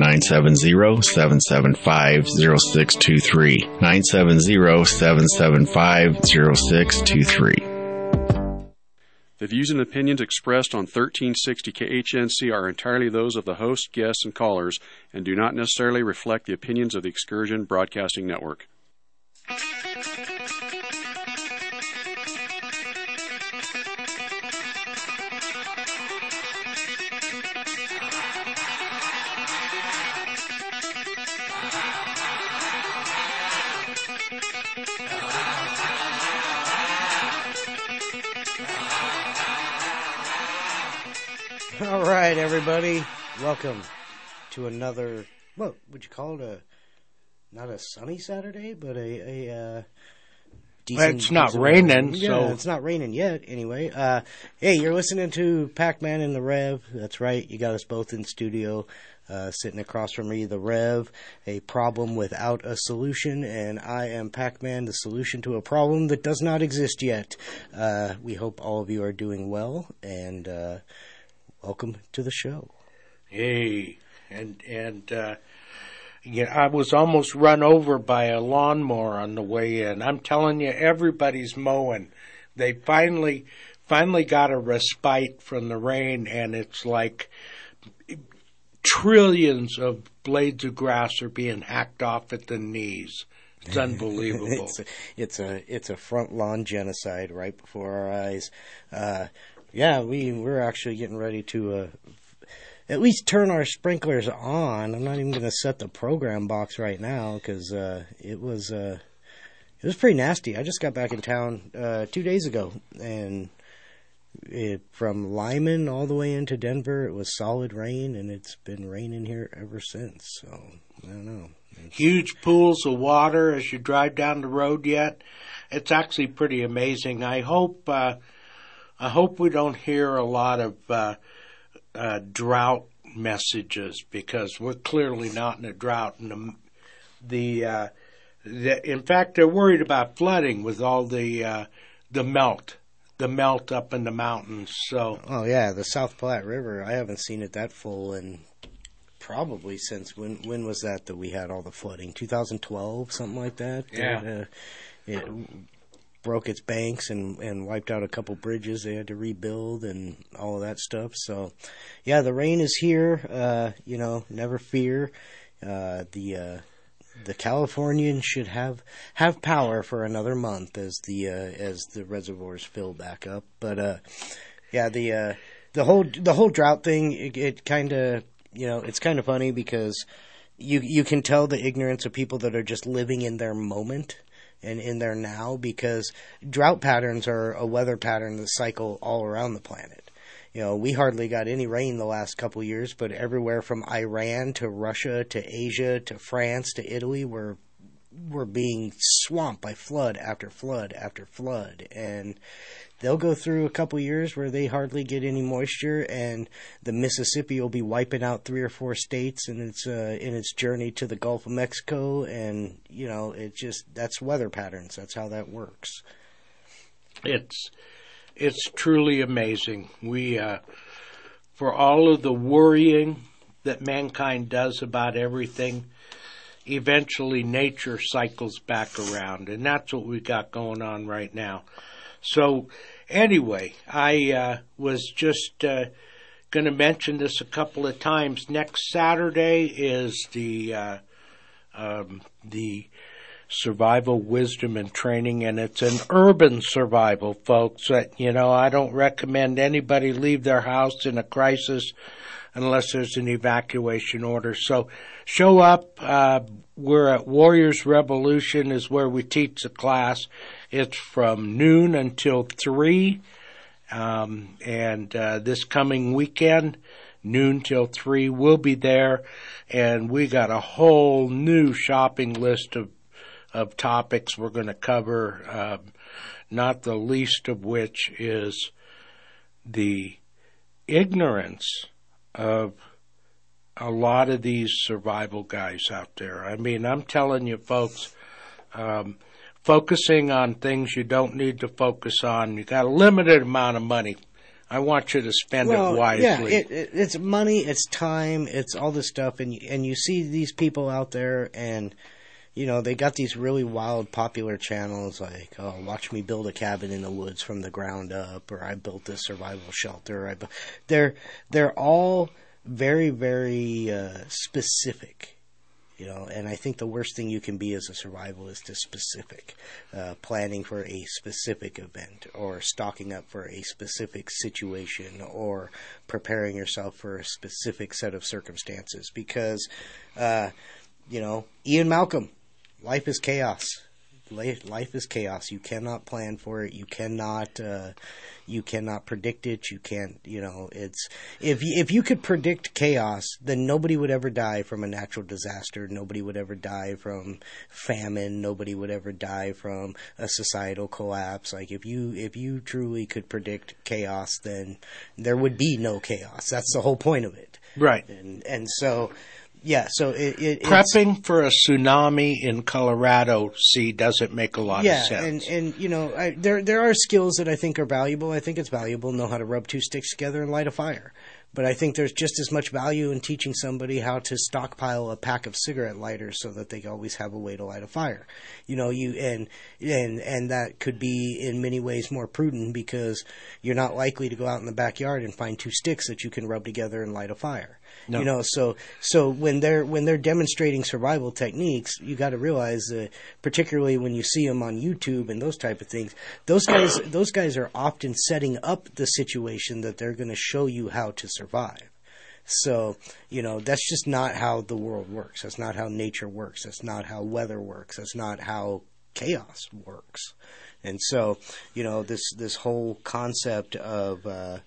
970-775-0623. 970-775-0623. The views and opinions expressed on 1360 KHNC are entirely those of the host, guests, and callers and do not necessarily reflect the opinions of the Excursion Broadcasting Network. Right, everybody, welcome to another. What would you call it? A not a sunny Saturday, but a a. Uh, Well, it's not decent- raining, Yeah, so- it's not raining yet. Anyway, uh, hey, you're listening to Pack Man and the Rev. That's right. You got us both in studio. Uh, sitting across from me, the Rev, a problem without a solution, and I am Pack Man, the solution to a problem that does not exist yet. Uh, we hope all of you are doing well, and uh, welcome to the show. Hey, and and uh, yeah, I was almost run over by a lawnmower on the way in. I'm telling you, everybody's mowing. They finally finally got a respite from the rain, and it's like trillions of blades of grass are being hacked off at the knees. It's unbelievable. it's a, it's a it's a front lawn genocide right before our eyes. Uh, yeah, we we're actually getting ready to uh, at least turn our sprinklers on. I'm not even going to set the program box right now because uh, it was uh, it was pretty nasty. I just got back in town uh, two days ago and. It, from Limon all the way into Denver, it was solid rain, and it's been raining here ever since. So I don't know. huge pools of water as you drive down the road yet. It's actually pretty amazing. I hope uh, I hope we don't hear a lot of uh, uh, drought messages because we're clearly not in a drought. And the, the, uh, the in fact, they're worried about flooding with all the uh, the melt, the melt up in the mountains. So Oh yeah, the South Platte River. I haven't seen it that full in probably since when? When was that that we had all the flooding? 2012, something like that. Yeah. Uh, it broke its banks and and wiped out a couple bridges. They had to rebuild and all of that stuff. So, yeah, the rain is here. Uh, you know, never fear. Uh, the uh, the Californians should have have power for another month as the uh, as the reservoirs fill back up. But uh, yeah, the uh, the whole the whole drought thing it, it kind of you know it's kind of funny because you you can tell the ignorance of people that are just living in their moment and in there now because drought patterns are a weather pattern that cycle all around the planet. You know, we hardly got any rain the last couple years, but everywhere from Iran to Russia to Asia to France to Italy were were being swamped by flood after flood after flood. And they'll go through a couple years where they hardly get any moisture and the Mississippi will be wiping out three or four states in its uh, in its journey to the Gulf of Mexico. And you know it just that's weather patterns. That's how that works. It's it's truly amazing. We uh, for all of the worrying that mankind does about everything, eventually nature cycles back around, and that's what we got going on right now. So, anyway, I uh, was just uh, going to mention this a couple of times. Next Saturday is the uh, um, the survival wisdom and training and it's an urban survival folks that you know I don't recommend anybody leave their house in a crisis unless there's an evacuation order. So show up. Uh, we're at Warriors Revolution is where we teach the class. It's from noon until 3 um, and uh, this coming weekend noon till 3 we'll be there. And we got a whole new shopping list of of topics we're going to cover, um, not the least of which is the ignorance of a lot of these survival guys out there. I mean, I'm telling you, folks, um, focusing on things you don't need to focus on. You got a limited amount of money. I want you to spend well, it wisely. Yeah, it, it, it's money, it's time, it's all this stuff, and and you see these people out there, and you know they got these really wild, popular channels like, oh, watch me build a cabin in the woods from the ground up, or I built this survival shelter. I, they're they're all very very uh, specific you know and i think the worst thing you can be as a survivalist is specific uh, planning for a specific event or stocking up for a specific situation or preparing yourself for a specific set of circumstances because uh, you know ian malcolm life is chaos life is chaos. You cannot plan for it. You cannot. Uh, you cannot predict it. You can't. You know, it's if you, if you could predict chaos, then nobody would ever die from a natural disaster. Nobody would ever die from famine. Nobody would ever die from a societal collapse. Like if you if you truly could predict chaos, then there would be no chaos. That's the whole point of it. Right. And and so yeah, so it, it prepping for a tsunami in Colorado Sea doesn't make a lot yeah, of sense. Yeah, and and you know, I, there there are skills that I think are valuable. I think it's valuable to know how to rub two sticks together and light a fire. But I think there's just as much value in teaching somebody how to stockpile a pack of cigarette lighters so that they always have a way to light a fire. You know, you and and and that could be in many ways more prudent because you're not likely to go out in the backyard and find two sticks that you can rub together and light a fire. No. You know, so so when they're when they're demonstrating survival techniques, you got to realize that particularly when you see them on YouTube and those type of things, those guys those guys are often setting up the situation that they're going to show you how to survive. So, you know, that's just not how the world works. That's not how nature works. That's not how weather works. That's not how chaos works. And so, you know, this this whole concept of uh,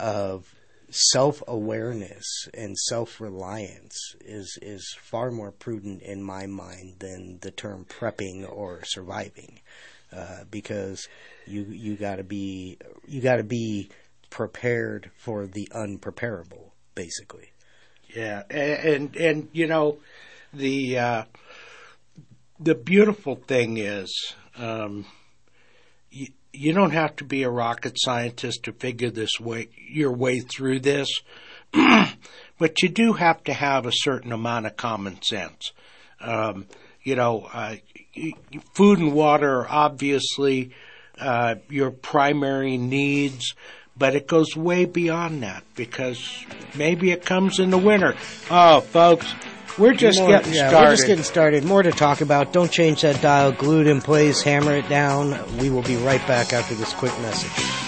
of self awareness and self reliance is is far more prudent in my mind than the term prepping or surviving, uh, because you you got to be you got to be prepared for the unpreparable, basically. Yeah, and and, and you know the uh, the beautiful thing is. Um, you don't have to be a rocket scientist to figure this way your way through this, but you do have to have a certain amount of common sense. Um, you know, uh, food and water are obviously uh, your primary needs, but it goes way beyond that because maybe it comes in the winter. Oh, folks, we're just More, getting yeah, started. We're just getting started. More to talk about. Don't change that dial. Glue it in place. Hammer it down. We will be right back after this quick message.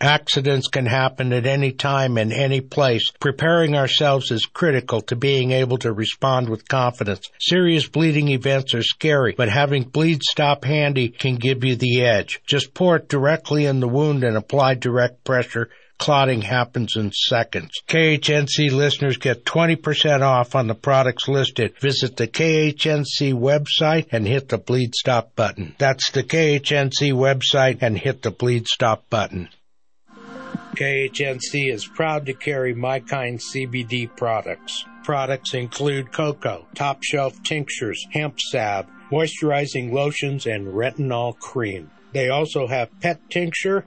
Accidents can happen at any time and any place. Preparing ourselves is critical to being able to respond with confidence. Serious bleeding events are scary, but having bleed stop handy can give you the edge. Just pour it directly in the wound and apply direct pressure clotting happens in seconds. KHNC listeners get 20% off on the products listed. Visit the KHNC website and hit the bleed stop button. That's the KHNC website and hit the bleed stop button. KHNC is proud to carry My Kind CBD products. Products include cocoa, top shelf tinctures, hemp salve, moisturizing lotions, and retinol cream. They also have pet tincture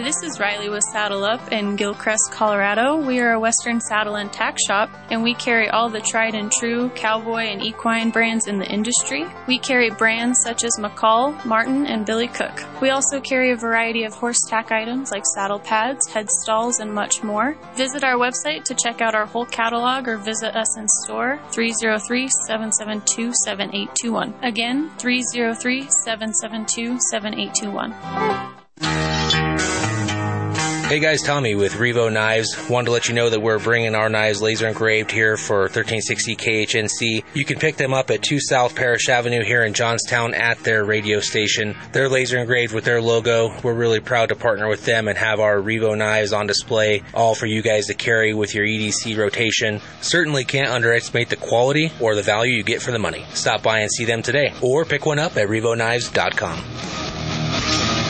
Hi, this is Riley with Saddle Up in Gilcrest, Colorado. We are a Western saddle and tack shop, and we carry all the tried and true cowboy and equine brands in the industry. We carry brands such as McCall, Martin, and Billy Cook. We also carry a variety of horse tack items like saddle pads, head stalls, and much more. Visit our website to check out our whole catalog or visit us in store 303 772 7821. Again, 303 772 7821. Hey guys, Tommy with Revo Knives. Wanted to let you know that we're bringing our knives laser engraved here for 1360 KHNC. You can pick them up at 2 South Parish Avenue here in Johnstown at their radio station. They're laser engraved with their logo. We're really proud to partner with them and have our Revo knives on display, all for you guys to carry with your EDC rotation. Certainly can't underestimate the quality or the value you get for the money. Stop by and see them today, or pick one up at RevoKnives.com.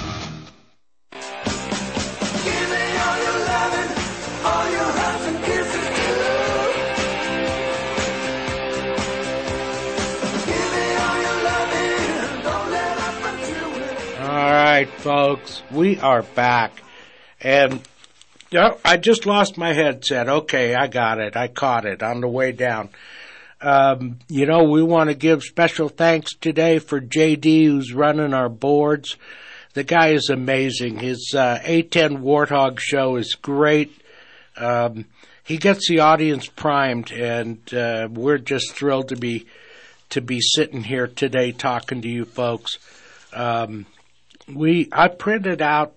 right, folks, we are back. And I just lost my headset. Okay, I got it. I caught it on the way down. Um, you know, we want to give special thanks today for JD, who's running our boards. The guy is amazing. His uh, A10 Warthog show is great. Um, he gets the audience primed, and uh, we're just thrilled to be to be sitting here today talking to you folks. Um, we I printed out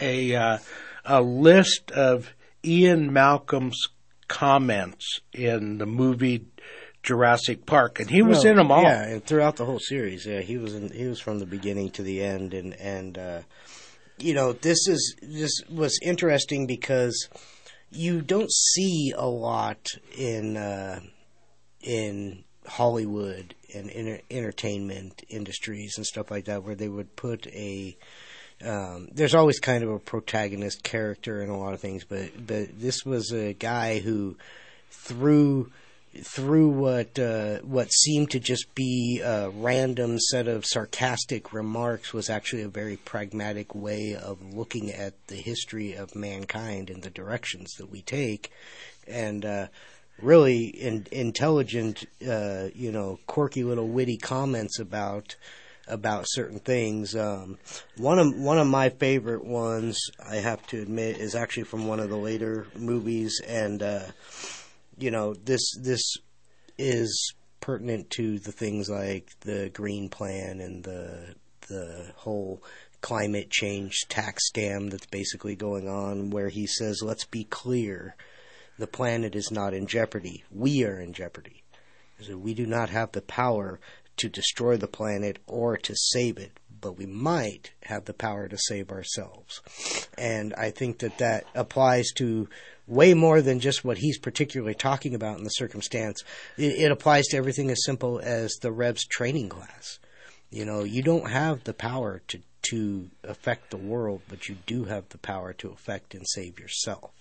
a uh, a list of Ian Malcolm's comments in the movie Jurassic Park, and he was well, in them all. Yeah, and throughout the whole series, yeah, he was in. He was from the beginning to the end, and and uh, you know this is this was interesting because you don't see a lot in uh, in Hollywood and inter- entertainment industries and stuff like that, where they would put a um, there's always kind of a protagonist character in a lot of things, but but this was a guy who through through what uh, what seemed to just be a random set of sarcastic remarks was actually a very pragmatic way of looking at the history of mankind and the directions that we take, and uh, really in, intelligent, uh, you know, quirky little witty comments about about certain things. Um, one of one of my favorite ones, I have to admit, is actually from one of the later movies, and uh, you know, this this is pertinent to the things like the Green Plan and the the whole climate change tax scam that's basically going on, where he says, "Let's be clear." The planet is not in jeopardy. We are in jeopardy. So we do not have the power to destroy the planet or to save it, but we might have the power to save ourselves. And I think that that applies to way more than just what he's particularly talking about in the circumstance. It, it applies to everything as simple as the Rev's training class. You know, you don't have the power to to affect the world, but you do have the power to affect and save yourself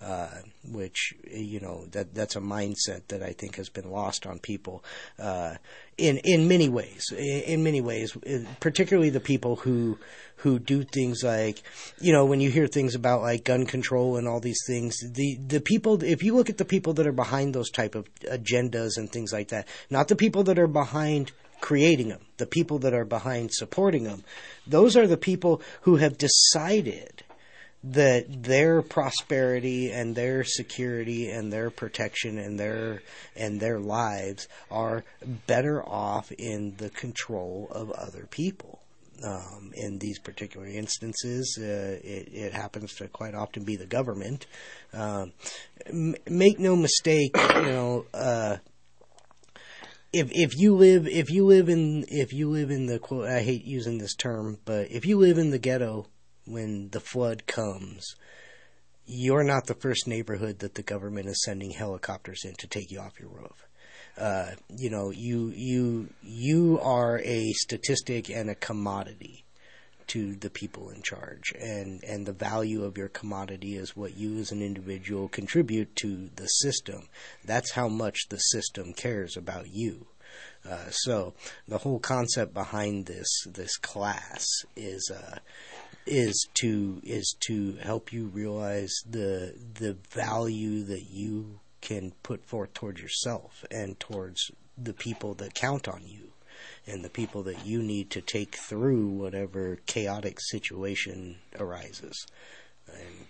uh, which you know that that's a mindset that I think has been lost on people uh, in in many ways. In many ways, particularly the people who who do things like you know when you hear things about like gun control and all these things the the people if you look at the people that are behind those type of agendas and things like that not the people that are behind creating them the people that are behind supporting them those are the people who have decided that their prosperity and their security and their protection and their and their lives are better off in the control of other people. Um, in these particular instances, uh, it, it, happens to quite often be the government. Um, m- make no mistake, you know. Uh, if if you live if you live in if you live in the quote I hate using this term, but if you live in the ghetto when the flood comes, you're not the first neighborhood that the government is sending helicopters in to take you off your roof. Uh, you know, you you you are a statistic and a commodity to the people in charge, and and the value of your commodity is what you as an individual contribute to the system. That's how much the system cares about you. Uh, so the whole concept behind this this class is uh, is to is to help you realize the the value that you can put forth towards yourself and towards the people that count on you and the people that you need to take through whatever chaotic situation arises. And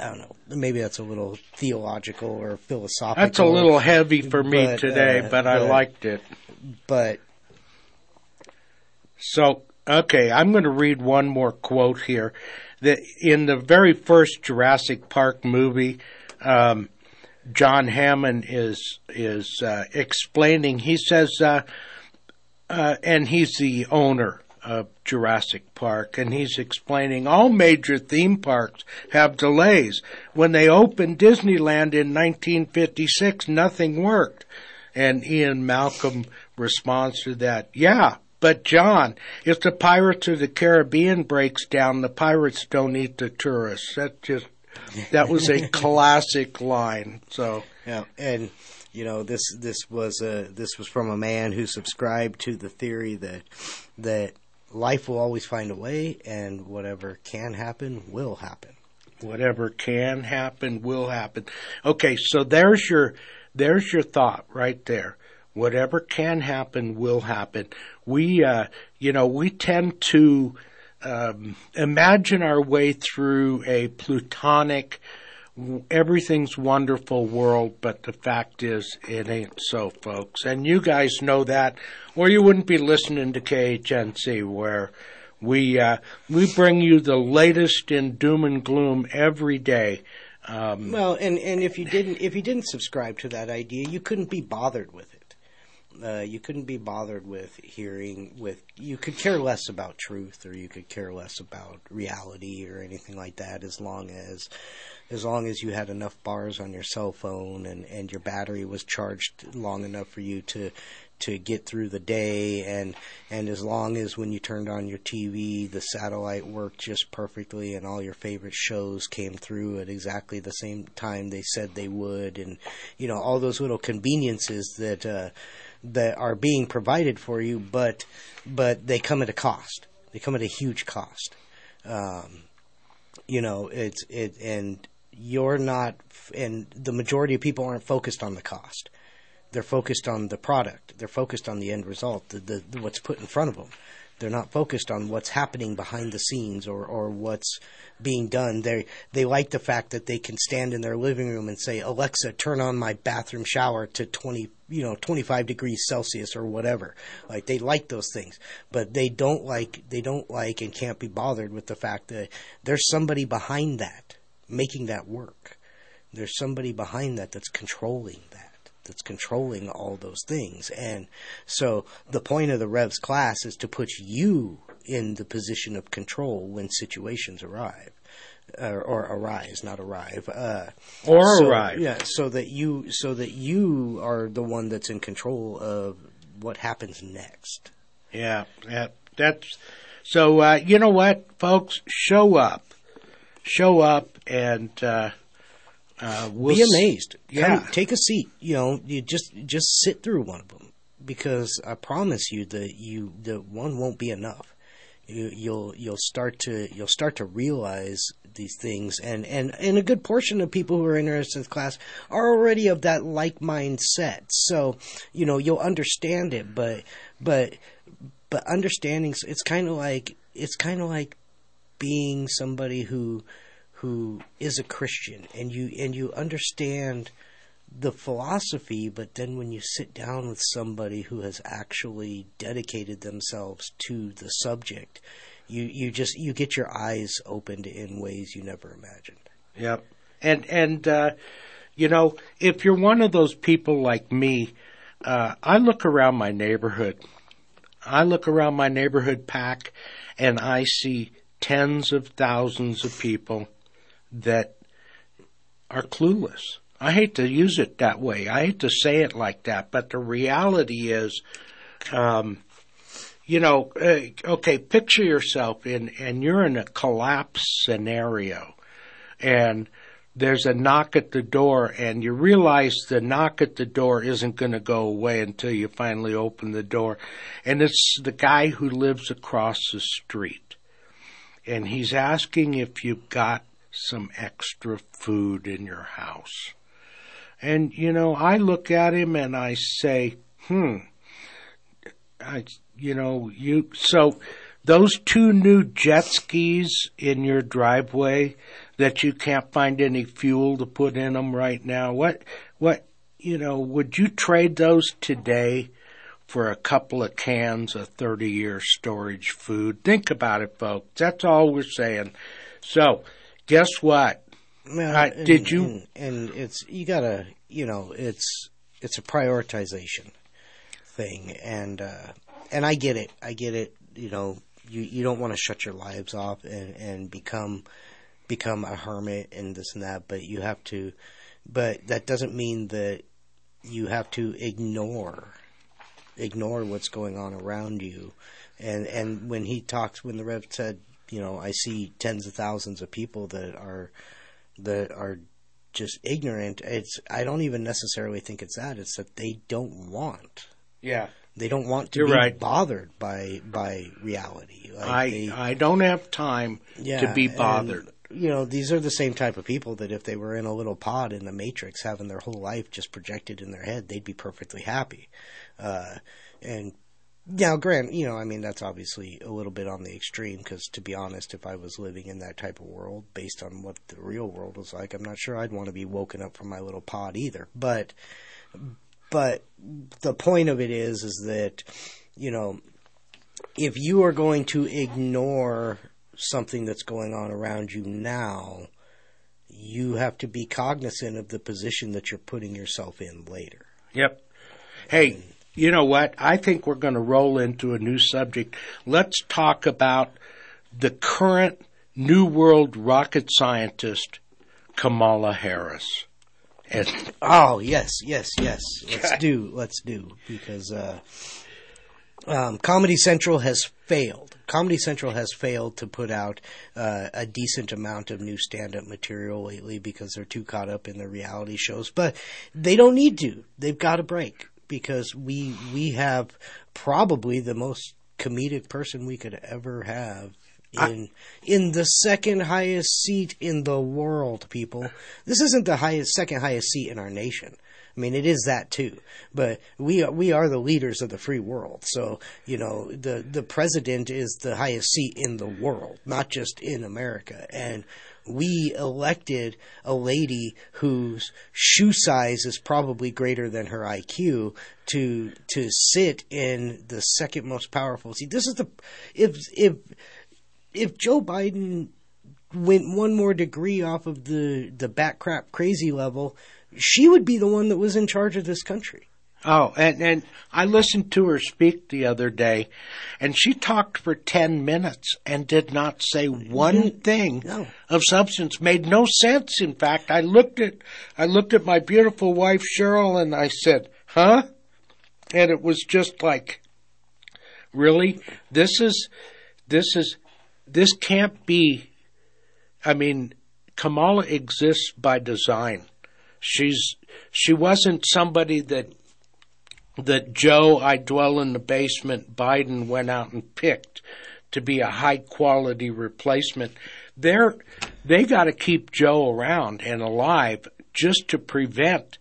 I don't know. Maybe that's a little theological or philosophical. That's a little heavy for me but, today, uh, but I liked it. But so Okay, I'm going to read one more quote here. That in the very first Jurassic Park movie, um, John Hammond is is uh, explaining. He says, uh, uh, and he's the owner of Jurassic Park, and he's explaining all major theme parks have delays. When they opened Disneyland in 1956, nothing worked. And Ian Malcolm responds to that, yeah, but John, if the Pirates of the Caribbean breaks down, the pirates don't eat the tourists. That just that was a classic line. So yeah, and you know this this was a this was from a man who subscribed to the theory that that life will always find a way, and whatever can happen will happen. Whatever can happen will happen. Okay, so there's your there's your thought right there. Whatever can happen will happen. We, uh, you know, we tend to um, imagine our way through a plutonic, everything's wonderful world, but the fact is, it ain't so, folks. And you guys know that, or you wouldn't be listening to KHNC, where we uh, we bring you the latest in doom and gloom every day. Um, well, and, and if you didn't if you didn't subscribe to that idea, you couldn't be bothered with it. Uh, you couldn't be bothered with hearing with you could care less about truth or you could care less about reality or anything like that as long as as long as you had enough bars on your cell phone and and your battery was charged long enough for you to to get through the day. And and as long as when you turned on your TV the satellite worked just perfectly and all your favorite shows came through at exactly the same time they said they would. And you know all those little conveniences that uh that are being provided for you, but but they come at a cost. They come at a huge cost. Um, you know, it's it, and you're not, and the majority of people aren't focused on the cost. They're focused on the product. They're focused on the end result, the, the, what's put in front of them. They're not focused on what's happening behind the scenes or, or what's being done. They they like the fact that they can stand in their living room and say, "Alexa, turn on my bathroom shower to 20, you know, 25 degrees Celsius or whatever." Like they like those things, but they don't like they don't like and can't be bothered with the fact that there's somebody behind that making that work. There's somebody behind that that's controlling that that's controlling all those things. And so the point of the Revs class is to put you in the position of control when situations arrive. Uh, or arise, not arrive, uh, or so, arrive. Yeah, so that you, so that you are the one that's in control of what happens next. Yeah, yeah, that's so. Uh, you know what, folks, show up, show up, and uh, uh, we'll be amazed. Yeah, Come, take a seat. You know, you just just sit through one of them because I promise you that you the one won't be enough. You, you'll you'll start to you'll start to realize these things, and and and a good portion of people who are interested in the class are already of that like mindset. So you know you'll understand it, but but but understanding it's kind of like it's kind of like being somebody who who is a Christian and you and you understand the philosophy, but then when you sit down with somebody who has actually dedicated themselves to the subject, you, you just you get your eyes opened in ways you never imagined. Yep. And and uh, you know, if you're one of those people like me, uh, I look around my neighborhood. I look around my neighborhood pack and I see tens of thousands of people that are clueless. I hate to use it that way. I hate to say it like that, but the reality is, um, you know, uh, okay, picture yourself in, and you're in a collapse scenario, and there's a knock at the door, and you realize the knock at the door isn't going to go away until you finally open the door, and it's the guy who lives across the street, and he's asking if you've got some extra food in your house. And, you know, I look at him and I say, hmm, I, you know, you, so those two new jet skis in your driveway that you can't find any fuel to put in them right now, what, what, you know, would you trade those today for a couple of cans of 30 year storage food. Think about it, folks. That's all we're saying. So, guess what? Uh, and- did you- And, and it's you gotta, you know, it's it's a prioritization thing, and uh, and I get it. I get it. You know, you you don't want to shut your lives off and and become become a hermit and this and that, but you have to. But that doesn't mean that you have to ignore ignore what's going on around you. And and when he talks, when the Rev said, you know, I see tens of thousands of people that are that are just ignorant. It's I don't even necessarily think it's that. It's that they don't want. Yeah. They don't want to You're be right. bothered by by reality. Like I, they- I don't have time yeah, to be and, bothered. you know, these are the same type of people that if they were in a little pod in the Matrix, having their whole life just projected in their head, they'd be perfectly happy. Uh, and now, Grant, you know, I mean, that's obviously a little bit on the extreme because, to be honest, if I was living in that type of world, based on what the real world was like, I'm not sure I'd want to be woken up from my little pod either. But, but the point of it is, is that, you know, if you are going to ignore something that's going on around you now, you have to be cognizant of the position that you're putting yourself in later. Yep. Hey, you know what? I think we're going to roll into a new subject. Let's talk about the current New World rocket scientist, Kamala Harris. And Oh yes, yes, yes. Let's do. Let's do because uh, um, Comedy Central has failed. Comedy Central has failed to put out uh, a decent amount of new stand-up material lately because they're too caught up in their reality shows. But they don't need to. They've got a break because we we have probably the most comedic person we could ever have in in the second highest seat in the world, people. This isn't the highest second highest seat in our nation. I mean, it is that too, but we are, we are the leaders of the free world. So you know, the the president is the highest seat in the world, not just in America. And we elected a lady whose shoe size is probably greater than her IQ to to sit in the second most powerful seat. This is the if if if Joe Biden went one more degree off of the the bat crap crazy level, she would be the one that was in charge of this country. Oh, and and I listened to her speak the other day, and she talked for ten minutes and did not say one mm-hmm. thing No. of substance. Made no sense. In fact, I looked at I looked at my beautiful wife Cheryl, and I said, "Huh?" And it was just like, really, this is this is this can't be. I mean, Kamala exists by design. She's she wasn't somebody that that Joe I dwell in the basement Biden went out and picked to be a high quality replacement. They're they got to keep Joe around and alive just to prevent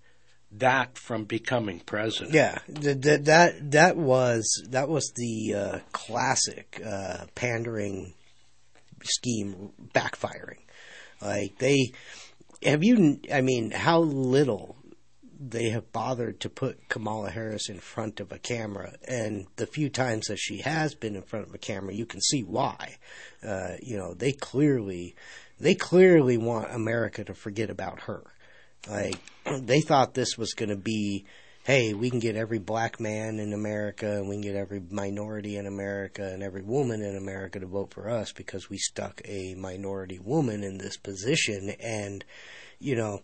that from becoming president. Yeah, th- th- that that was that was the uh, classic uh, pandering scheme backfiring. Like they have you. I mean, how little they have bothered to put Kamala Harris in front of a camera, and the few times that she has been in front of a camera, you can see why. Uh, you know, they clearly they clearly want America to forget about her. Like they thought this was going to be, hey, we can get every black man in America, and we can get every minority in America, and every woman in America to vote for us because we stuck a minority woman in this position, and you know,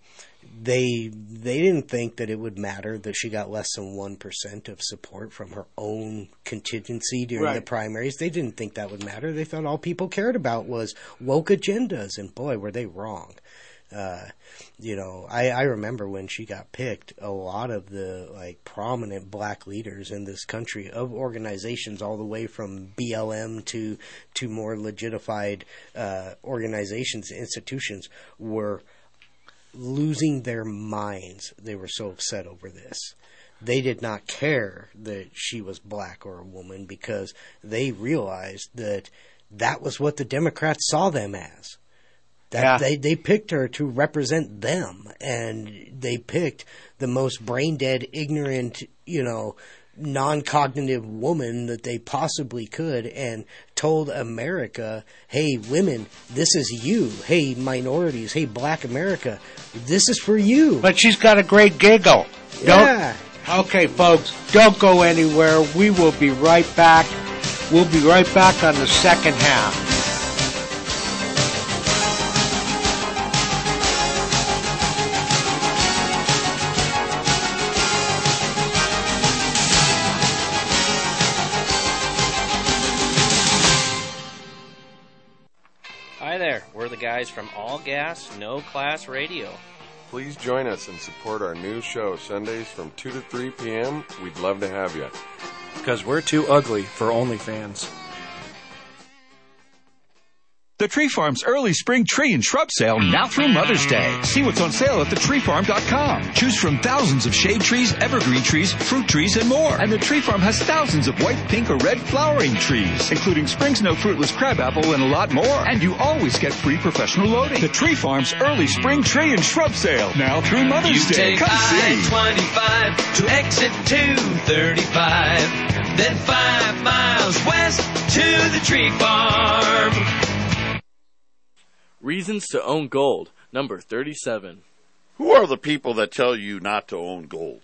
they they didn't think that it would matter that she got less than one percent of support from her own contingency during the primaries. They didn't think that would matter. They thought all people cared about was woke agendas, and boy, were they wrong. Uh, you know, I, I remember when she got picked, a lot of the like prominent black leaders in this country of organizations all the way from BLM to to more legitified uh, organizations, institutions were losing their minds. They were so upset over this. They did not care that she was black or a woman because they realized that that was what the Democrats saw them as. That Yeah. they, they picked her to represent them and they picked the most brain dead, ignorant, you know, non-cognitive woman that they possibly could and told America, "Hey, women, this is you. Hey, minorities. Hey, Black America, this is for you." But she's got a great giggle. yeah. Don't, okay, folks, don't go anywhere. We will be right back. We'll be right back on the second half. Guys from All Gas, No Class Radio. Please join us and support our new show Sundays from 2 to 3 p.m. We'd love to have you. Because we're too ugly for OnlyFans. The Tree Farm's early spring tree and shrub sale now through Mother's Day. See what's on sale at thetreefarm.com. Choose from thousands of shade trees, evergreen trees, fruit trees, and more. And the Tree Farm has thousands of white, pink, or red flowering trees, including spring snow fruitless crabapple and a lot more. And you always get free professional loading. The Tree Farm's early spring tree and shrub sale now through Mother's you Day. Take Come see. I-25 to exit 235, then five miles west to the Tree Farm. Reasons to own gold, number 37. Who are the people that tell you not to own gold?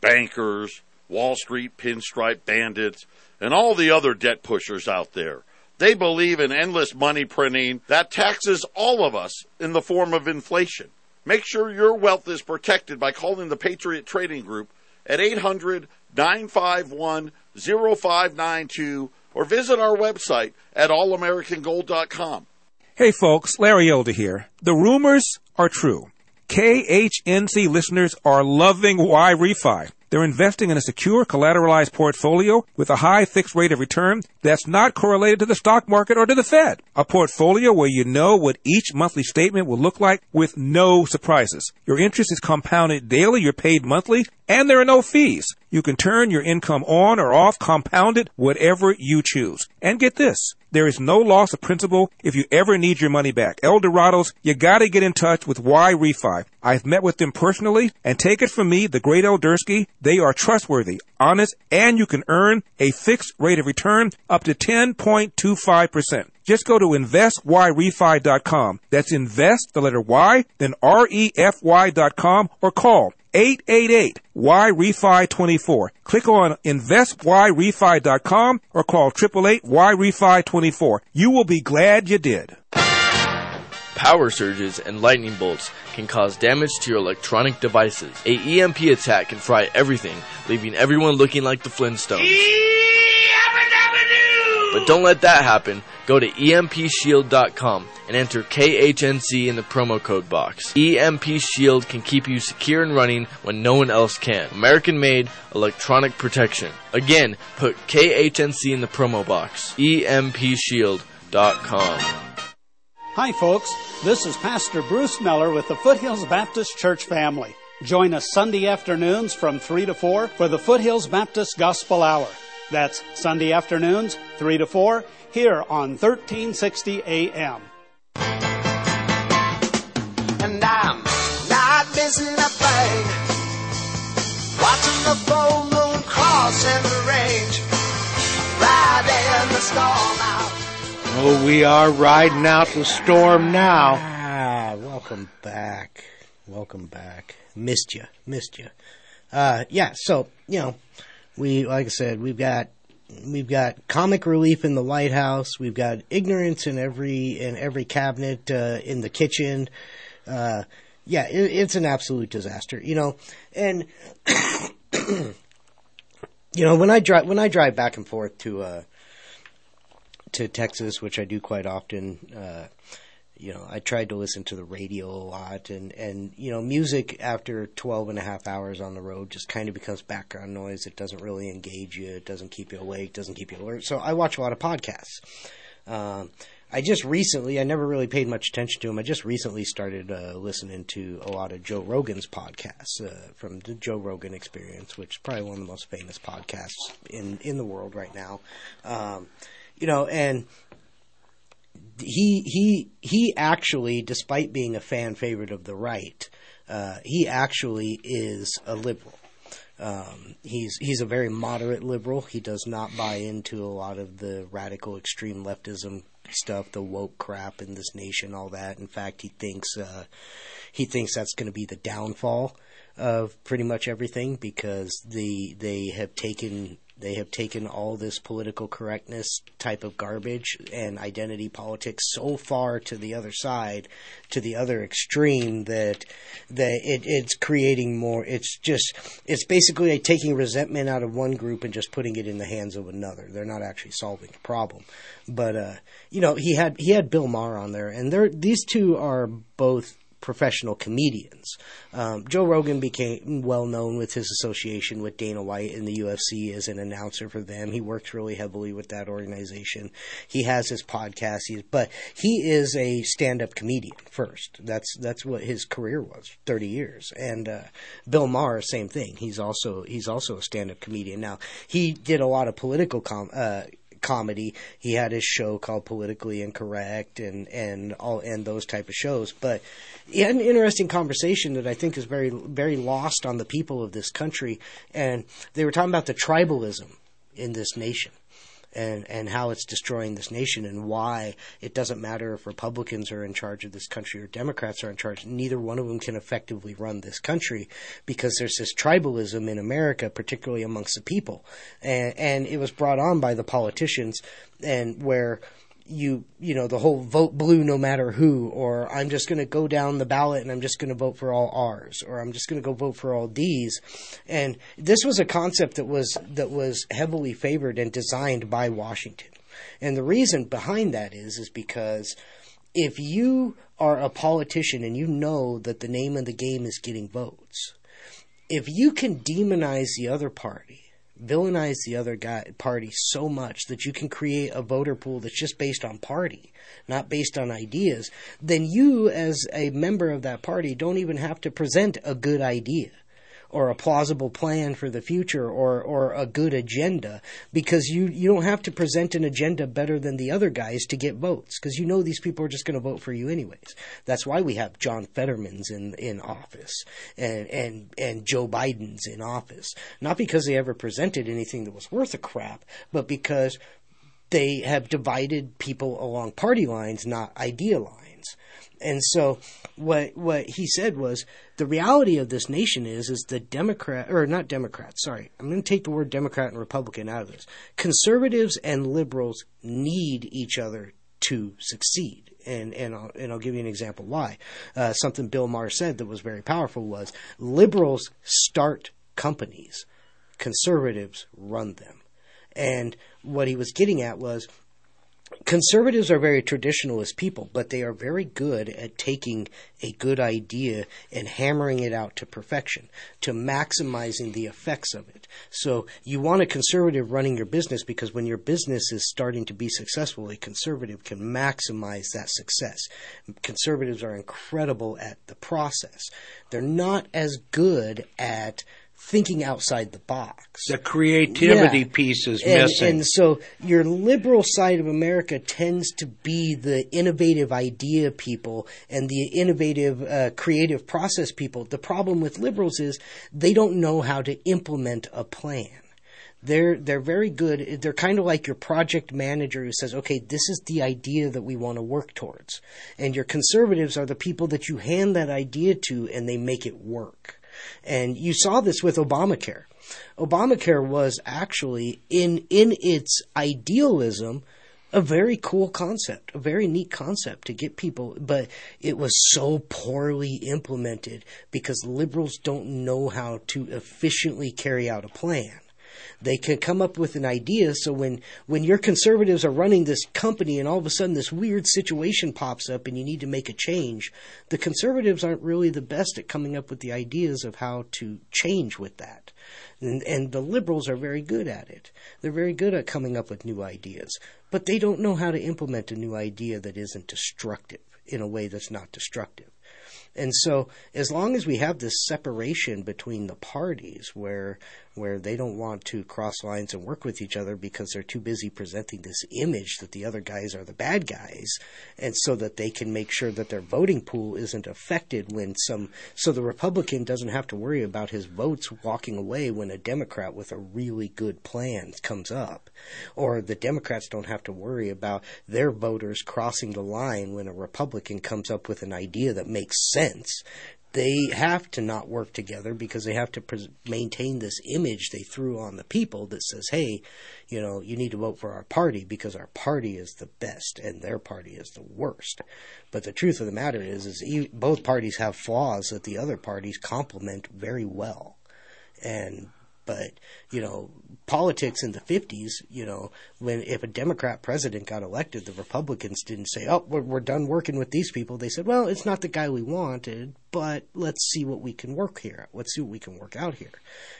Bankers, Wall Street pinstripe bandits, and all the other debt pushers out there. They believe in endless money printing that taxes all of us in the form of inflation. Make sure your wealth is protected by calling the Patriot Trading Group at 800 951 0592 or visit our website at allamericangold.com. Hey folks, Larry Elder here. The rumors are true. KHNC listeners are loving Y Refy. They're investing in a secure collateralized portfolio with a high fixed rate of return that's not correlated to the stock market or to the Fed. A portfolio where you know what each monthly statement will look like with no surprises. Your interest is compounded daily, you're paid monthly, and there are no fees. You can turn your income on or off, compounded, whatever you choose. And get this. There is no loss of principal if you ever need your money back. Eldorados, you gotta get in touch with Y Refy. I've met with them personally, and take it from me, the great Eldersky, they are trustworthy, honest, and you can earn a fixed rate of return up to 10.25%. Just go to investyrefy.com. That's invest, the letter Y, then R-E-F-Y.com, or call 888 Y Refy 24. Click on investyrefy.com or call 888 Y Refy 24. You will be glad you did. Power surges and lightning bolts can cause damage to your electronic devices. A EMP attack can fry everything, leaving everyone looking like the Flintstones. But don't let that happen. Go to EMPShield.com and enter KHNC in the promo code box. EMP Shield can keep you secure and running when no one else can. American made electronic protection. Again, put KHNC in the promo box. EMPShield.com. Hi, folks. This is Pastor Bruce Miller with the Foothills Baptist Church family. Join us Sunday afternoons from 3 to 4 for the Foothills Baptist Gospel Hour. That's Sunday afternoons, 3 to 4, here on 1360 AM. And I'm not missing a thing. Watching the full moon cross in the range. Riding the storm out. Oh, we are riding out the storm now. Ah, welcome back. Welcome back. Missed you. Missed you. Uh, yeah, so, you know, we, like I said, we've got, we've got comic relief in the lighthouse. We've got ignorance in every, in every cabinet, uh, in the kitchen. Uh, yeah, it, it's an absolute disaster, you know, and, you know, when I drive, when I drive back and forth to, uh, to Texas, which I do quite often, uh, you know, I tried to listen to the radio a lot and, and, you know, music after 12 and a half hours on the road just kind of becomes background noise. It doesn't really engage you. It doesn't keep you awake, doesn't keep you alert. So I watch a lot of podcasts. Um, I just recently, I never really paid much attention to him. I just recently started uh, listening to a lot of Joe Rogan's podcasts uh, from the Joe Rogan Experience, which is probably one of the most famous podcasts in in the world right now. Um, you know, and he he he actually, despite being a fan favorite of the right, uh, he actually is a liberal. Um, he's he's a very moderate liberal. He does not buy into a lot of the radical extreme leftism stuff, the woke crap in this nation, all that. In fact, he thinks uh, he thinks that's going to be the downfall of pretty much everything because the they have taken they have taken all this political correctness type of garbage and identity politics so far to the other side, to the other extreme that that it, it's creating more. It's just it's basically like taking resentment out of one group and just putting it in the hands of another. They're not actually solving the problem. But uh, you know, he had he had Bill Maher on there, and they these two are both professional comedians. Um, Joe Rogan became well known with his association with Dana White in the UFC as an announcer for them. He works really heavily with that organization. He has his podcast, he's, but he is a stand-up comedian first. That's that's what his career was, thirty years. And uh, Bill Maher, same thing. He's also he's also a stand-up comedian. Now he did a lot of political com. Uh, comedy. He had his show called Politically Incorrect and and all and those type of shows. But he had an interesting conversation that I think is very very lost on the people of this country. And they were talking about the tribalism in this nation and, and how it's destroying this nation and why it doesn't matter if Republicans are in charge of this country or Democrats are in charge. Neither one of them can effectively run this country because there's this tribalism in America, particularly amongst the people. And, and it was brought on by the politicians and where you you know the whole vote blue no matter who or i'm just going to go down the ballot and i'm just going to vote for all r's or i'm just going to go vote for all d's. And this was a concept that was that was heavily favored and designed by washington. And the reason behind that is is because if you are a politician and you know that the name of the game is getting votes if you can demonize the other party villainize the other guy party so much that you can create a voter pool that's just based on party, not based on ideas, then you as a member of that party don't even have to present a good idea or a plausible plan for the future or, or a good agenda because you, you don't have to present an agenda better than the other guys to get votes because you know these people are just going to vote for you anyways. That's why we have John Fetterman's in, in office and, and, and Joe Biden's in office. Not because they ever presented anything that was worth a crap, but because they have divided people along party lines, not idea lines. And so what what he said was the reality of this nation is is the Democrat or not Democrats, sorry. I'm going to take the word Democrat and Republican out of this. Conservatives and liberals need each other to succeed. And and I'll, and I'll give you an example why. Uh, something Bill Maher said that was very powerful was liberals start companies, conservatives run them. And what he was getting at was conservatives are very traditionalist people, but they are very good at taking a good idea and hammering it out to perfection, to maximizing the effects of it. So you want a conservative running your business because when your business is starting to be successful, a conservative can maximize that success. Conservatives are incredible at the process. They're not as good at thinking outside the box. The creativity Yeah. piece is and, missing. And so your liberal side of America tends to be the innovative idea people and the innovative uh, creative process people. The problem with liberals is they don't know how to implement a plan. They're they're very good. They're kind of like your project manager who says, "Okay, this is the idea that we want to work towards." And your conservatives are the people that you hand that idea to and they make it work. And you saw this with Obamacare. Obamacare was actually in in its idealism a very cool concept, a very neat concept to get people, but it was so poorly implemented because liberals don't know how to efficiently carry out a plan. They can come up with an idea. So when, when your conservatives are running this company and all of a sudden this weird situation pops up and you need to make a change, the conservatives aren't really the best at coming up with the ideas of how to change with that. And, and the liberals are very good at it. They're very good at coming up with new ideas, but they don't know how to implement a new idea that isn't destructive in a way that's not destructive. And so, as long as we have this separation between the parties, where where they don't want to cross lines and work with each other because they're too busy presenting this image that the other guys are the bad guys, and so that they can make sure that their voting pool isn't affected when some. So the Republican doesn't have to worry about his votes walking away when a Democrat with a really good plan comes up, or the Democrats don't have to worry about their voters crossing the line when a Republican comes up with an idea that makes sense they have to not work together because they have to pres maintain this image they threw on the people that says, hey, you know, you need to vote for our party because our party is the best and their party is the worst. But the truth of the matter is, is e both parties have flaws that the other parties complement very well. And but you know politics in the 50s you know when if a democrat president got elected the republicans didn't say oh we're, we're done working with these people. They said well it's not the guy we wanted but let's see what we can work here let's see what we can work out here.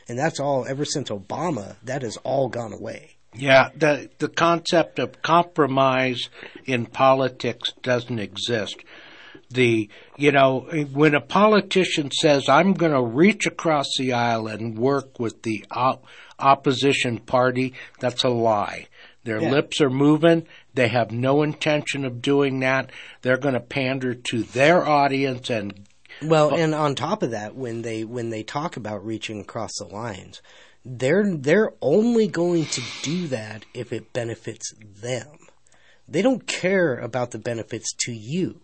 And that's all ever since obama that has all gone away. Yeah, the the concept of compromise in politics doesn't exist the you know when a politician says i'm going to reach across the aisle and work with the op- opposition party that's a lie. Their yeah. lips are moving. They have no intention of doing that. They're going to pander to their audience and well oh. and on top of that when they when they talk about reaching across the lines they're they're only going to do that if it benefits them. They don't care about the benefits to you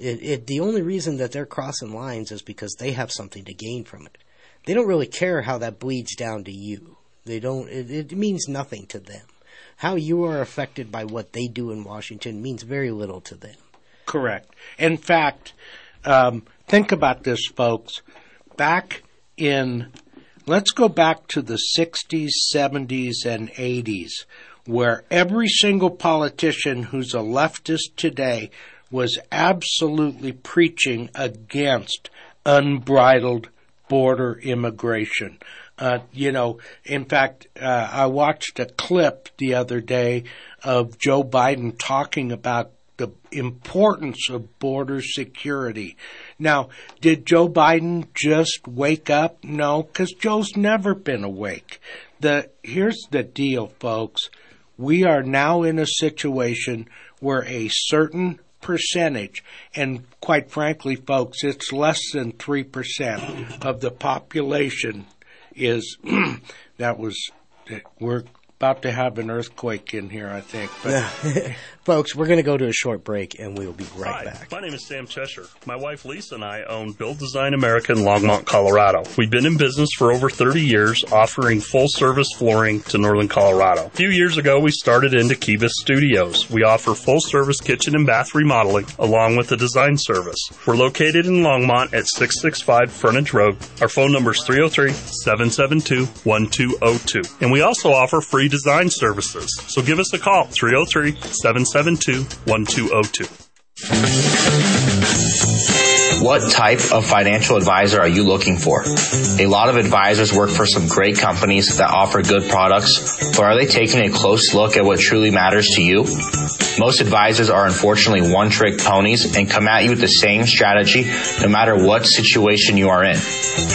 it, it, the only reason that they're crossing lines is because they have something to gain from it. They don't really care how that bleeds down to you. They don't. It, it means nothing to them. How you are affected by what they do in Washington means very little to them. Correct. In fact, um, think about this, folks. Back in, let's go back to the 60s, 70s, and 80s, where every single politician who's a leftist today was absolutely preaching against unbridled border immigration. Uh, you know, in fact, uh, I watched a clip the other day of Joe Biden talking about the importance of border security. Now, did Joe Biden just wake up? No, because Joe's never been awake. The here's the deal, folks. We are now in a situation where a certain percentage. And quite frankly, folks, it's less than 3% of the population is, that was, we're about to have an earthquake in here, I think. But. Folks, we're going to go to a short break and we'll be right Hi, back. My name is Sam Cheshire. My wife Lisa and I own Build Design America in Longmont, Colorado. We've been in business for over 30 years, offering full service flooring to Northern Colorado. A few years ago, we started into Kivas Studios. We offer full service kitchen and bath remodeling along with a design service. We're located in Longmont at 665 Frontage Road. Our phone number is 303 772 1202. And we also offer free design services. So give us a call 303 772 772 1202. What type of financial advisor are you looking for? A lot of advisors work for some great companies that offer good products, but are they taking a close look at what truly matters to you? Most advisors are unfortunately one trick ponies and come at you with the same strategy no matter what situation you are in.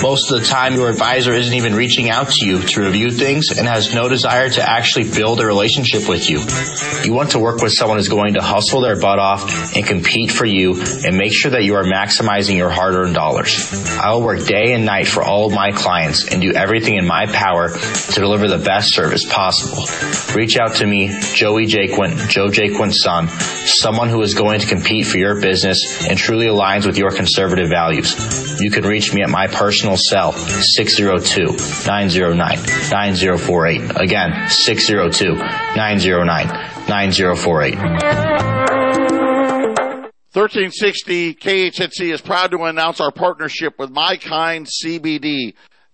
Most of the time, your advisor isn't even reaching out to you to review things and has no desire to actually build a relationship with you. You want to work with someone who's going to hustle their butt off and compete for you and make sure that you are maximizing your hard earned dollars. I will work day and night for all of my clients and do everything in my power to deliver the best service possible. Reach out to me, Joey Jaquint, Joe Jaquint's son, someone who is going to compete for your business and truly aligns with your conservative values. You can reach me at my personal cell, 602-909-9048. Again, 602-909-9048. 1360 KHNC is proud to announce our partnership with My Kind CBD,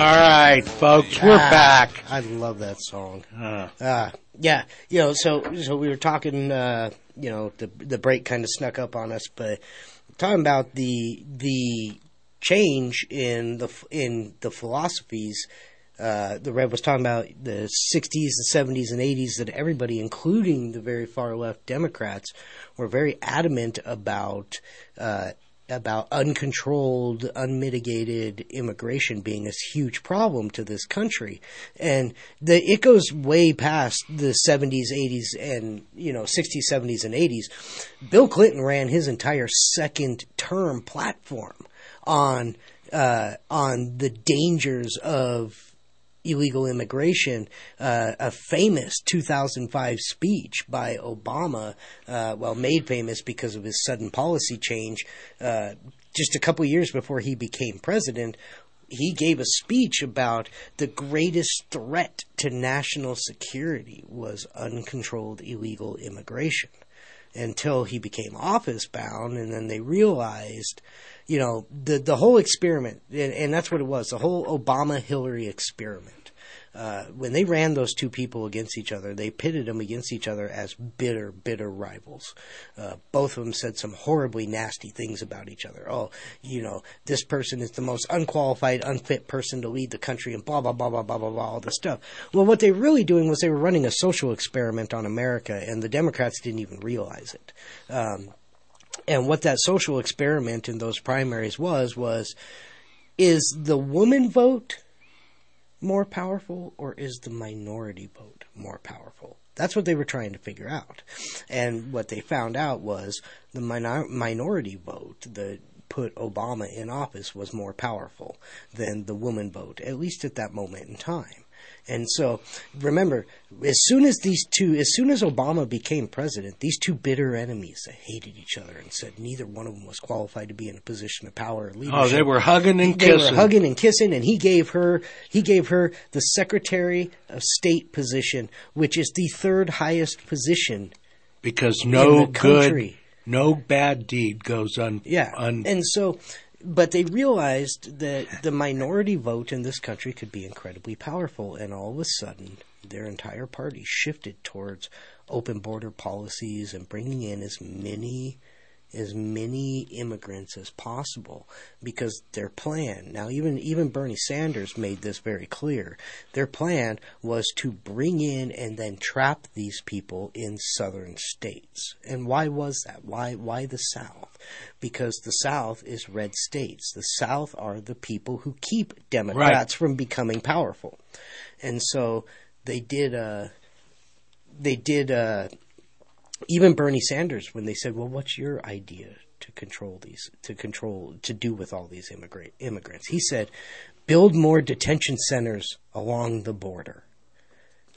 Right, folks, we're Ah, back. I love that song. Uh. Uh, yeah, you know, so so we were talking. Uh, you know, the the break kind of snuck up on us, but talking about the the change in the in the philosophies. Uh, the Rev was talking about the 60s, the 70s, and 80s that everybody, including the very far left Democrats, were very adamant about uh, about uncontrolled, unmitigated immigration being this huge problem to this country, and the it goes way past the 70s, 80s, and you know 60s, 70s, and 80s. Bill Clinton ran his entire second term platform on uh, on the dangers of illegal immigration, uh, a famous 2005 speech by Obama, uh, well, made famous because of his sudden policy change, uh, just a couple years before he became president. He gave a speech about the greatest threat to national security was uncontrolled illegal immigration until he became office bound and then they realized you know the the whole experiment and, and that's what it was the whole Obama Hillary experiment uh, when they ran those two people against each other, they pitted them against each other as bitter, bitter rivals. Uh, both of them said some horribly nasty things about each other. Oh, you know, this person is the most unqualified, unfit person to lead the country, and blah, blah, blah, blah, blah, blah, blah, all this stuff. Well, what they were really doing was they were running a social experiment on America, and the Democrats didn't even realize it. Um, and what that social experiment in those primaries was, was is the woman vote more powerful or is the minority vote more powerful? That's what they were trying to figure out. And what they found out was the minor- minority vote that put Obama in office was more powerful than the woman vote, at least at that moment in time. And so, remember, as soon as these two, as soon as Obama became president, these two bitter enemies that hated each other and said neither one of them was qualified to be in a position of power or leadership. Oh, they were hugging and They kissing. were hugging and kissing, and he gave her, he gave her the Secretary of State position, which is the third highest position because in no the good, country. no bad deed goes un. Yeah, un- and so, but they realized that the minority vote in this country could be incredibly powerful, and all of a sudden, their entire party shifted towards open border policies and bringing in as many as many immigrants as possible because their plan now even even Bernie Sanders made this very clear their plan was to bring in and then trap these people in southern states. And why was that? Why why the south? Because the south is red states. The south are the people who keep democrats from becoming powerful. And so they did uh they did uh even Bernie Sanders, when they said, "Well, what's your idea to control these, to control, to do with all these immigrant immigrants?" He said, "Build more detention centers along the border."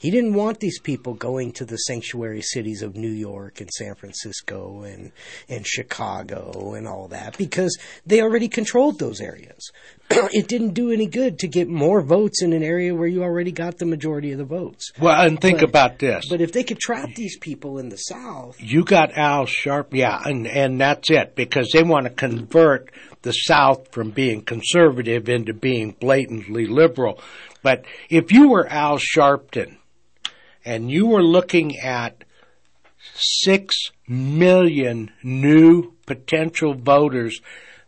He didn't want these people going to the sanctuary cities of New York and San Francisco and and Chicago and all that because they already controlled those areas. it didn't do any good to get more votes in an area where you already got the majority of the votes. Well, and think But- about this. But if they could trap these people in the South, You got Al Sharp, yeah, and and that's it because they want to convert the South from being conservative into being blatantly liberal. But if you were Al Sharpton and you were looking at six million new potential voters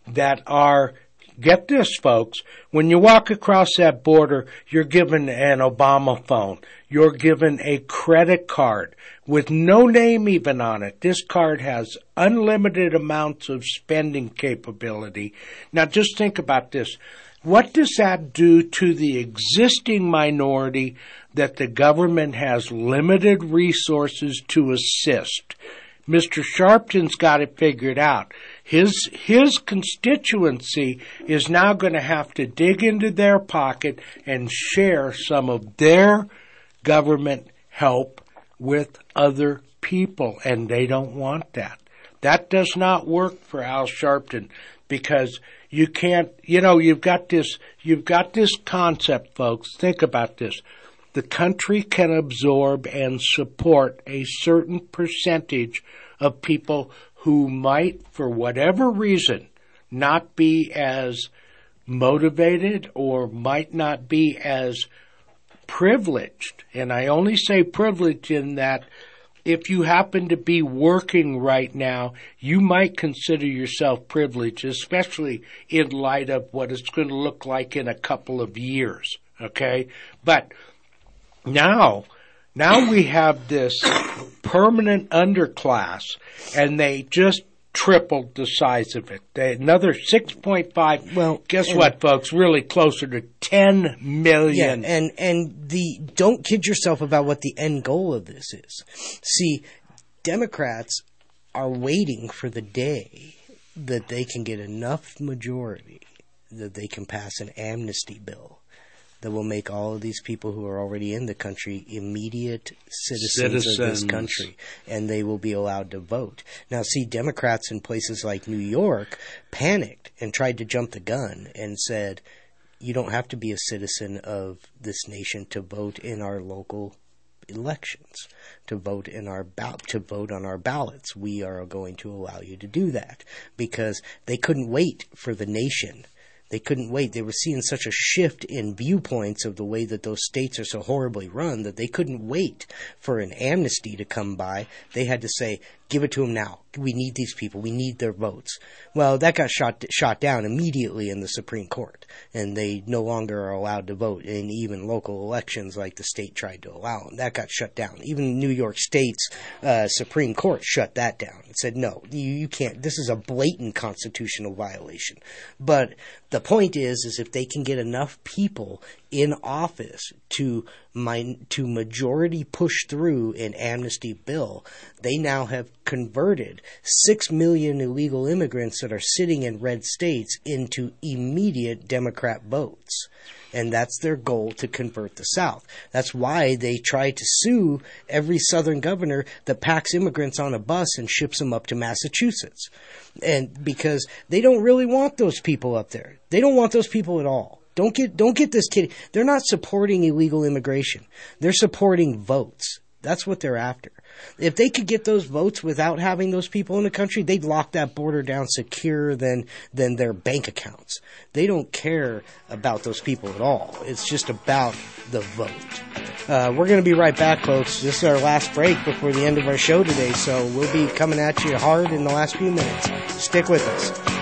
that are get this folks when you walk across that border you're given an obama phone. You're given a credit card with no name even on it. This card has unlimited amounts of spending capability. Now just think about this what does that do to the existing minority that the government has limited resources to assist? Mr. Sharpton's got it figured out. His his constituency is now going to have to dig into their pocket and share some of their government help with other people, and they don't want that. That does not work for Al Sharpton because you can't, you know, you've got this, you've got this concept, folks. Think about this. The country can absorb and support a certain percentage of people who might, for whatever reason, not be as motivated or might not be as privileged. And I only say privileged in that if you happen to be working right now, you might consider yourself privileged, especially in light of what it's going to look like in a couple of years. Okay? But now, now we have this permanent underclass and they just tripled the size of it. They, another 6.5. Well, guess what, folks? Really closer to 10 million. Yeah, and and the don't kid yourself about what the end goal of this is. See, Democrats are waiting for the day that they can get enough majority that they can pass an amnesty bill that will make all of these people who are already in the country immediate citizens, of this country and they will be allowed to vote. Now see Democrats in places like New York panicked and tried to jump the gun and said you don't have to be a citizen of this nation to vote in our local elections to vote in our ball- to vote on our ballots we are going to allow you to do that because they couldn't wait for the nation they couldn't wait. They were seeing such a shift in viewpoints of the way that those states are so horribly run that they couldn't wait for an amnesty to come by. They had to say give it to them now. We need these people. We need their votes. Well that got shot shot down immediately in the supreme court and they no longer are allowed to vote in even local elections like the state tried to allow them that got shut down. Even new york state's uh, supreme court shut that down and said no you, you can't. This is a blatant constitutional violation. But the point is is if they can get enough people in office to min- to majority push through an amnesty bill, they now have converted six million illegal immigrants that are sitting in red states into immediate Democrat votes. And that's their goal to convert the South. That's why they try to sue every Southern governor that packs immigrants on a bus and ships them up to Massachusetts. And because they don't really want those people up there. They don't want those people at all. Don't get don't get this kid. They're not supporting illegal immigration. They're supporting votes. That's what they're after. If they could get those votes without having those people in the country, they'd lock that border down secure than than their bank accounts. They don't care about those people at all. It's just about the vote. Uh, we're going to be right back, folks. This is our last break before the end of our show today, so we'll be coming at you hard in the last few minutes. Stick with us.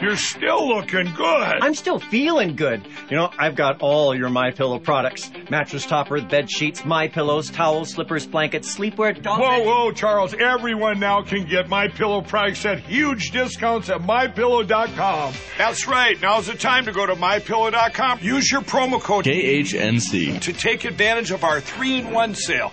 You're still looking good. I'm still feeling good. You know, I've got all your My Pillow products: mattress topper, bed sheets, My Pillows, towels, slippers, blankets, sleepwear. Dog Whoa, whoa, Charles! Everyone now can get My Pillow products at huge discounts at MyPillow.com. That's right. Now's the time to go to MyPillow.com. Use your promo code KHNC. to take advantage of our three-in-one sale.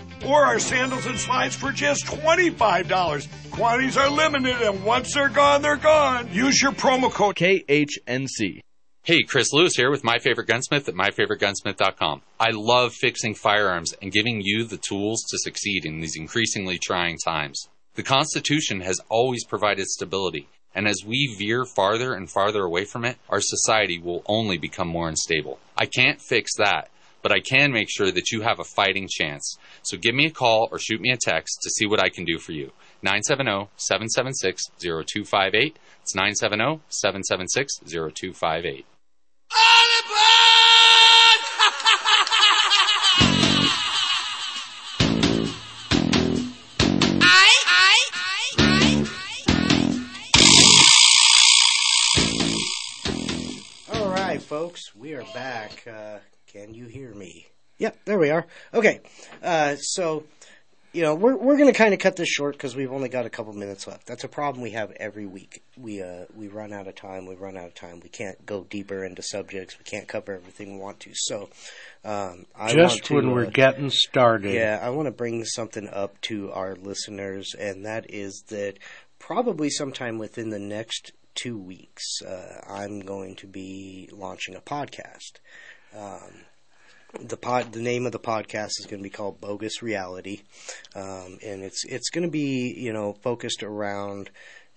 or our sandals and slides for just $25. Quantities are limited and once they're gone, they're gone. Use your promo code KHNC. Hey, Chris Lewis here with My Favorite Gunsmith at MyFavoriteGunsmith.com. I love fixing firearms and giving you the tools to succeed in these increasingly trying times. The Constitution has always provided stability, and as we veer farther and farther away from it, our society will only become more unstable. I can't fix that, but I can make sure that you have a fighting chance. So give me a call or shoot me a text to see what I can do for you. 970 776 0258. It's 970 776 0258. All right, folks, we are back. Uh can you hear me? Yep, there we are. Okay, uh, so you know we're we're going to kind of cut this short because we've only got a couple minutes left. That's a problem we have every week. We uh, we run out of time. We run out of time. We can't go deeper into subjects. We can't cover everything we want to. So um, I Just want to, when we're uh, getting started. Yeah, I want to bring something up to our listeners, and that is that probably sometime within the next two weeks, uh, I'm going to be launching a podcast. Um, the pod, the name of the podcast is going to be called Bogus Reality, um, and it's it's going to be you know focused around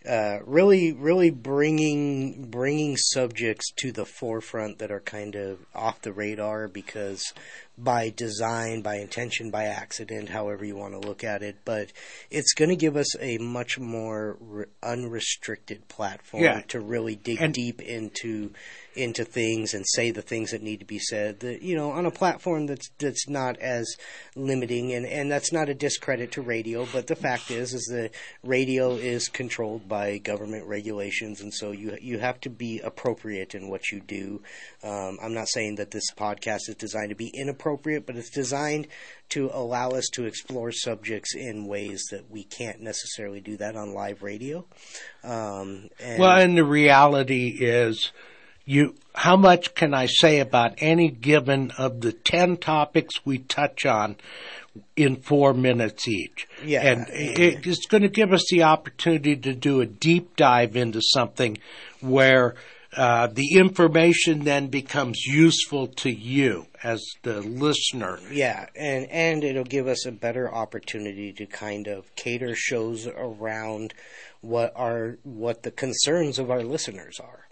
uh, really really bringing bringing subjects to the forefront that are kind of off the radar because by design, by intention, by accident, however you want to look at it, but it's going to give us a much more re- unrestricted platform Yeah. to really dig And- deep into into things and say the things that need to be said. That you know, on a platform that's that's not as limiting, and and that's not a discredit to radio. But the fact is, is that radio is controlled by government regulations, and so you you have to be appropriate in what you do. Um, I'm not saying that this podcast is designed to be inappropriate, but it's designed to allow us to explore subjects in ways that we can't necessarily do that on live radio. Um, and Well, and the reality is, you. How much can I say about any given of the ten topics we touch on in four minutes each? Yeah. and it, it's going to give us the opportunity to do a deep dive into something where. Uh, the information then becomes useful to you as the listener. Yeah, and and it'll give us a better opportunity to kind of cater shows around what are what the concerns of our listeners are.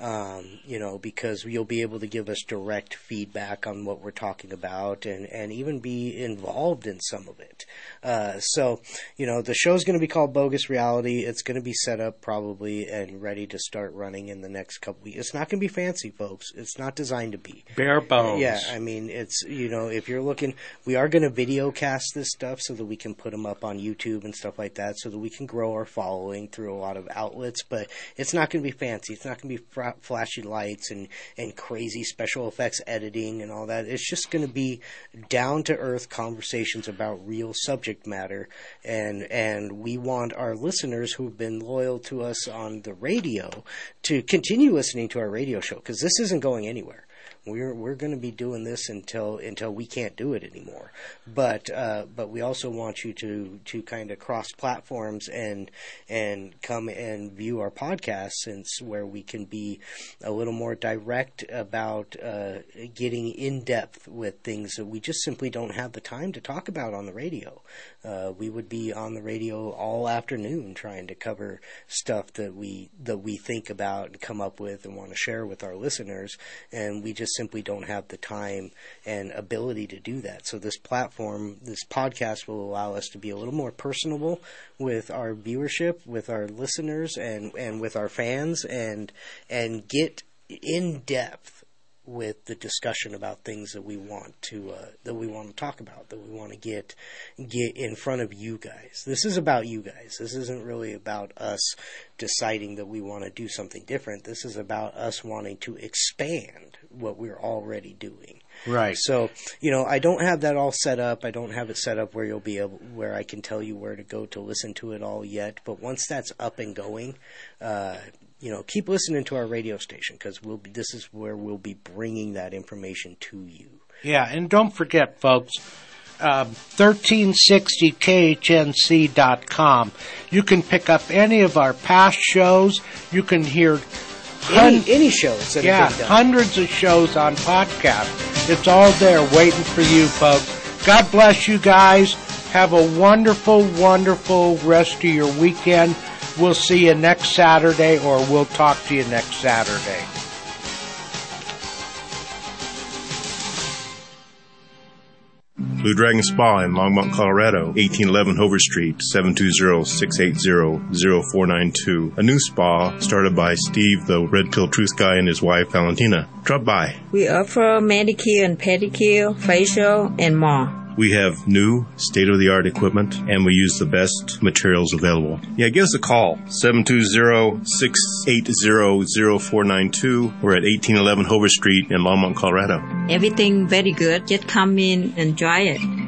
Um, you know, because you'll be able to give us direct feedback on what we're talking about, and and even be involved in some of it. Uh, so, you know, the show's going to be called Bogus Reality. It's going to be set up probably and ready to start running in the next couple weeks. It's not going to be fancy, folks. It's not designed to be Bare bones. Yeah, I mean, it's you know, if you're looking, we are going to video cast this stuff so that we can put them up on YouTube and stuff like that, so that we can grow our following through a lot of outlets. But it's not going to be fancy. It's not going to be fra- flashy lights and and crazy special effects editing and all that. It's just going to be down to earth conversations about real subject matter, and and we want our listeners who've been loyal to us on the radio to continue listening to our radio show because this isn't going anywhere. We're we're going to be doing this until until we can't do it anymore. But uh, but we also want you to to kind of cross platforms and and come and view our podcast since where we can be a little more direct about uh, getting in depth with things that we just simply don't have the time to talk about on the radio. Uh, we would be on the radio all afternoon trying to cover stuff that we that we think about and come up with and want to share with our listeners, and we just simply don't have the time and ability to do that. So this platform, this podcast, will allow us to be a little more personable with our viewership, with our listeners, and and with our fans, and and get in depth with the discussion about things that we want to uh, that we want to talk about that we want to get get in front of you guys. This is about you guys. This isn't really about us deciding that we want to do something different. This is about us wanting to expand what we're already doing. Right. So, you know, I don't have that all set up. I don't have it set up where you'll be able, where I can tell you where to go to listen to it all yet. But once that's up and going, uh, you know, keep listening to our radio station because we'll be, this is where we'll be bringing that information to you. Yeah, and don't forget, folks, um, 1360khnc.com. You can pick up any of our past shows. You can hear Any, any shows that yeah, have been done. hundreds of shows on podcast. It's all there waiting for you, folks. God bless you guys. Have a wonderful, wonderful rest of your weekend. We'll see you next Saturday, or we'll talk to you next Saturday. Blue Dragon Spa in Longmont, Colorado, 1811 Hover Street, 720-680-0492. A new spa started by Steve, the Red Pill Truth Guy, and his wife Valentina. Drop by. We offer manicure and pedicure, facial, and more. We have new, state of the art equipment, and we use the best materials available. Yeah, give us a call 720 680 0492. We're at 1811 Hover Street in Longmont, Colorado. Everything very good. Just come in and try it.